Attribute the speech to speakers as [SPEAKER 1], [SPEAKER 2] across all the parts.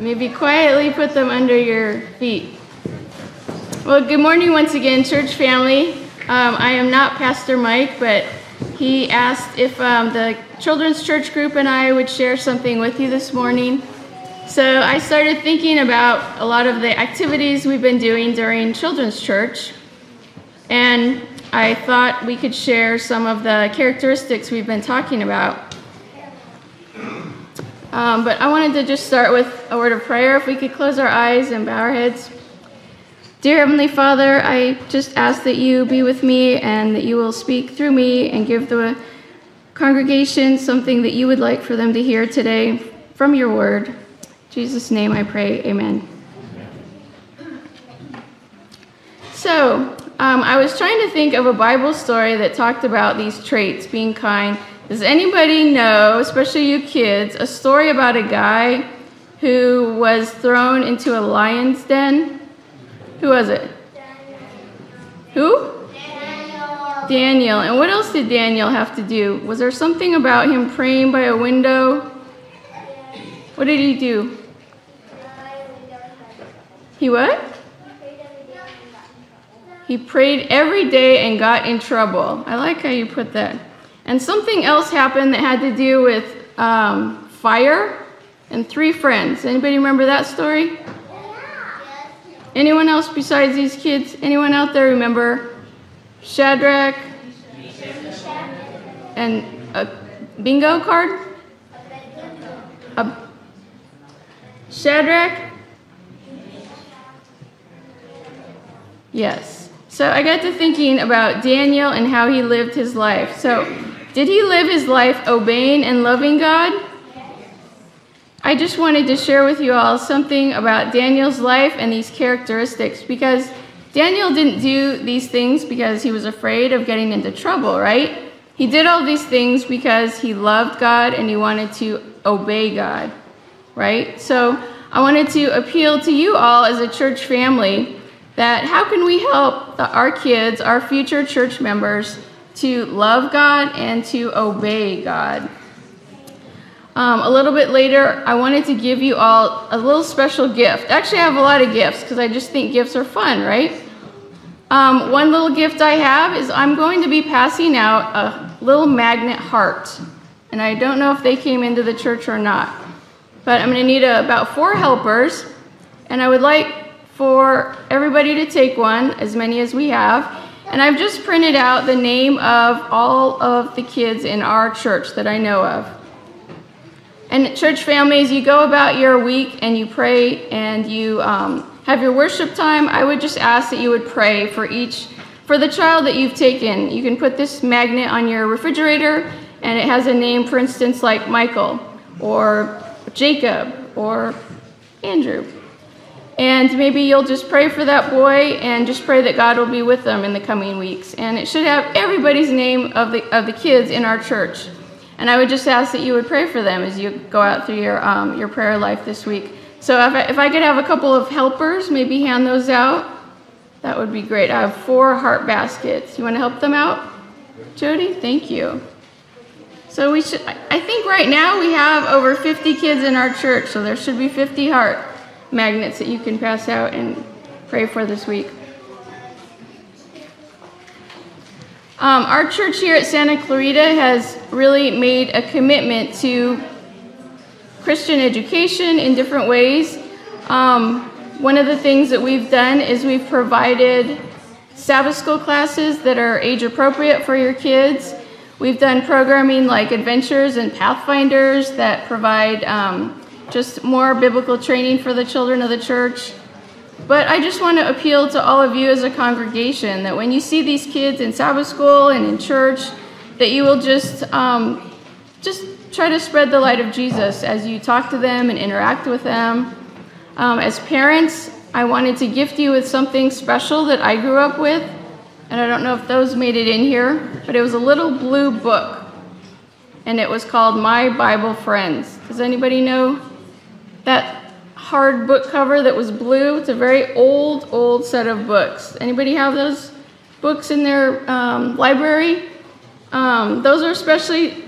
[SPEAKER 1] Maybe quietly put them under your feet. Well, good morning once again, church family. Um, I am not Pastor Mike, but he asked if um, the children's church group and I would share something with you this morning. So I started thinking about a lot of the activities we've been doing during children's church. And I thought we could share some of the characteristics we've been talking about. Um, but I wanted to just start with a word of prayer. If we could close our eyes and bow our heads. Dear Heavenly Father, I just ask that you be with me and that you will speak through me and give the congregation something that you would like for them to hear today from your word. In Jesus' name I pray, amen. So, um, I was trying to think of a Bible story that talked about these traits being kind. Does anybody know, especially you kids, a story about a guy who was thrown into a lion's den? Who was it? Daniel. Who? Daniel. Daniel. And what else did Daniel have to do? Was there something about him praying by a window? What did he do? He what? He prayed every day and got in trouble. I like how you put that. And something else happened that had to do with um, fire and three friends. Anybody remember that story? Anyone else besides these kids? Anyone out there remember Shadrach and a bingo card? A Shadrach? Yes. So I got to thinking about Daniel and how he lived his life. So, did he live his life obeying and loving God? I just wanted to share with you all something about Daniel's life and these characteristics because Daniel didn't do these things because he was afraid of getting into trouble, right? He did all these things because he loved God and he wanted to obey God, right? So I wanted to appeal to you all as a church family that how can we help the, our kids, our future church members, to love God and to obey God? Um, a little bit later, I wanted to give you all a little special gift. Actually, I have a lot of gifts because I just think gifts are fun, right? Um, one little gift I have is I'm going to be passing out a little magnet heart. And I don't know if they came into the church or not. But I'm going to need a, about four helpers. And I would like for everybody to take one, as many as we have. And I've just printed out the name of all of the kids in our church that I know of. And church families, you go about your week and you pray and you um, have your worship time. I would just ask that you would pray for each, for the child that you've taken. You can put this magnet on your refrigerator and it has a name, for instance, like Michael or Jacob or Andrew. And maybe you'll just pray for that boy and just pray that God will be with them in the coming weeks. And it should have everybody's name of the, of the kids in our church. And I would just ask that you would pray for them as you go out through your, um, your prayer life this week. So if I, if I could have a couple of helpers, maybe hand those out, that would be great. I have four heart baskets. You want to help them out? Jody, thank you. So we should, I think right now we have over 50 kids in our church, so there should be 50 heart magnets that you can pass out and pray for this week. Um, our church here at Santa Clarita has really made a commitment to Christian education in different ways. Um, one of the things that we've done is we've provided Sabbath school classes that are age appropriate for your kids. We've done programming like Adventurers and Pathfinders that provide um, just more biblical training for the children of the church. But I just want to appeal to all of you as a congregation that when you see these kids in Sabbath school and in church, that you will just um, just try to spread the light of Jesus as you talk to them and interact with them. Um, as parents, I wanted to gift you with something special that I grew up with, and I don't know if those made it in here, but it was a little blue book, and it was called My Bible Friends. Does anybody know that hard book cover that was blue. It's a very old, old set of books. Anybody have those books in their um, library? Um, those are especially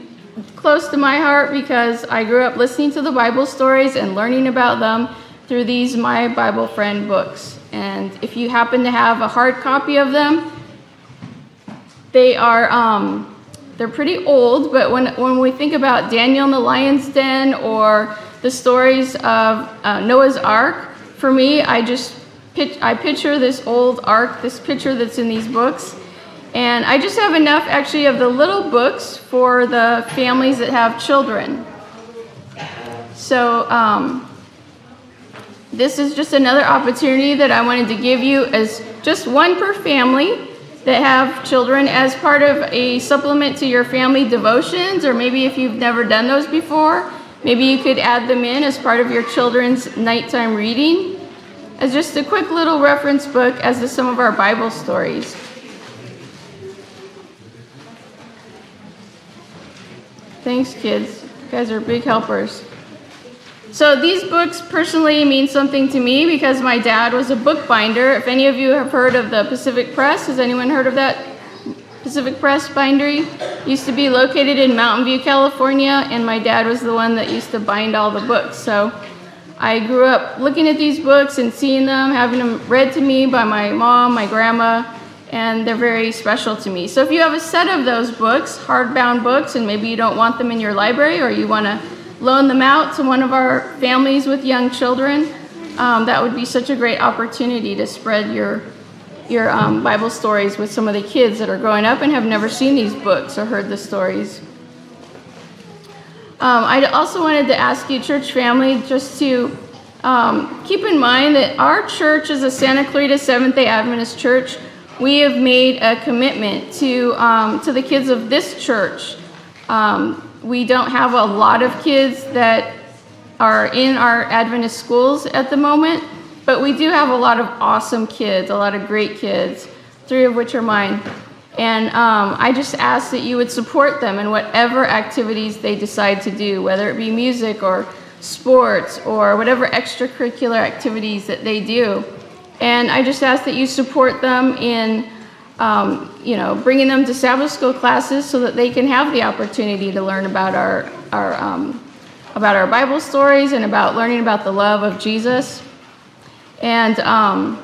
[SPEAKER 1] close to my heart because I grew up listening to the Bible stories and learning about them through these My Bible Friend books. And if you happen to have a hard copy of them, they are um, they're pretty old, but when, when we think about Daniel in the lion's den or the stories of uh, Noah's Ark, for me, I just I picture this old ark, this picture that's in these books. And I just have enough actually of the little books for the families that have children. So um, this is just another opportunity that I wanted to give you as just one per family that have children as part of a supplement to your family devotions, or maybe if you've never done those before, maybe you could add them in as part of your children's nighttime reading as just a quick little reference book as to some of our Bible stories. Thanks, kids. You guys are big helpers. So these books personally mean something to me because my dad was a bookbinder. If any of you have heard of the Pacific Press, has anyone heard of that? Pacific Press Bindery used to be located in Mountain View, California, and my dad was the one that used to bind all the books. So I grew up looking at these books and seeing them, having them read to me by my mom, my grandma, and they're very special to me. So if you have a set of those books, hardbound books, and maybe you don't want them in your library or you want to loan them out to one of our families with young children, um, that would be such a great opportunity to spread your your um, Bible stories with some of the kids that are growing up and have never seen these books or heard the stories. Um, I also wanted to ask you, church family, just to um, keep in mind that our church is a Santa Clarita Seventh day Adventist church. We have made a commitment to, um, to the kids of this church. Um, we don't have a lot of kids that are in our Adventist schools at the moment, but we do have a lot of awesome kids, a lot of great kids, three of which are mine. And um, I just ask that you would support them in whatever activities they decide to do, whether it be music or sports or whatever extracurricular activities that they do. And I just ask that you support them in um, you know, bringing them to Sabbath school classes so that they can have the opportunity to learn about our, our, um, about our Bible stories and about learning about the love of Jesus. And um,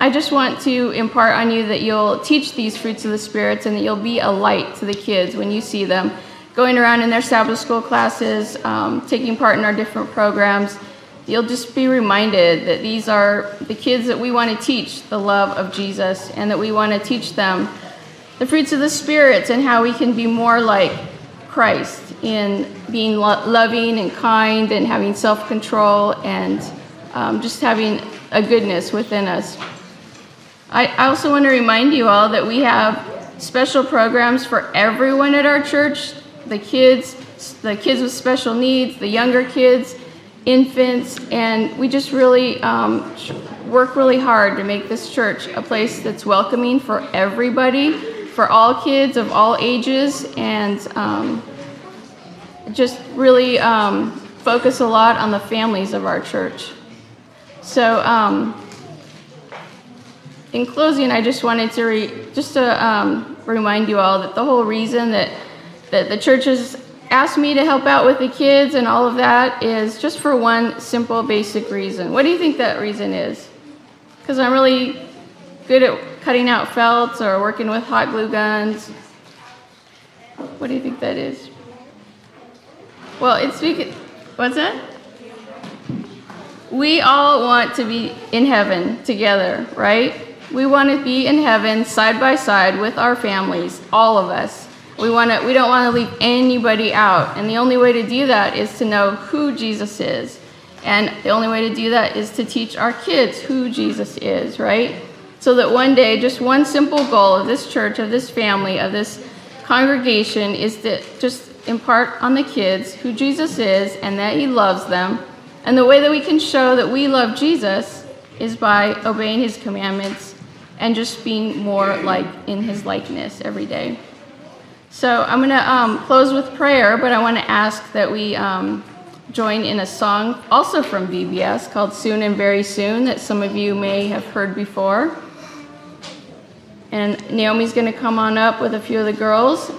[SPEAKER 1] I just want to impart on you that you'll teach these fruits of the spirits and that you'll be a light to the kids when you see them. Going around in their Sabbath school classes, um, taking part in our different programs you'll just be reminded that these are the kids that we want to teach the love of Jesus and that we want to teach them the fruits of the spirits and how we can be more like Christ in being lo- loving and kind and having self control and um, just having a goodness within us. I, also want to remind you all that we have special programs for everyone at our church the kids, the kids with special needs, the younger kids infants, and we just really um, work really hard to make this church a place that's welcoming for everybody, for all kids of all ages, and um, just really um, focus a lot on the families of our church. So, um, in closing, I just wanted to re- just to um, remind you all that the whole reason that that the church has asked me to help out with the kids and all of that is just for one simple, basic reason. What do you think that reason is? Because I'm really good at cutting out felts or working with hot glue guns. What do you think that is? Well, it's because, what's that? We all want to be in heaven together, right? We want to be in heaven side by side with our families, all of us. We, wanna, we don't want to leave anybody out. And the only way to do that is to know who Jesus is. And the only way to do that is to teach our kids who Jesus is, right? So that one day, just one simple goal of this church, of this family, of this congregation is to just impart on the kids who Jesus is and that he loves them. And the way that we can show that we love Jesus is by obeying his commandments and just being more like in his likeness every day. So I'm going to um, close with prayer, but I want to ask that we um, join in a song also from VBS called Soon and Very Soon that some of you may have heard before. And Naomi's going to come on up with a few of the girls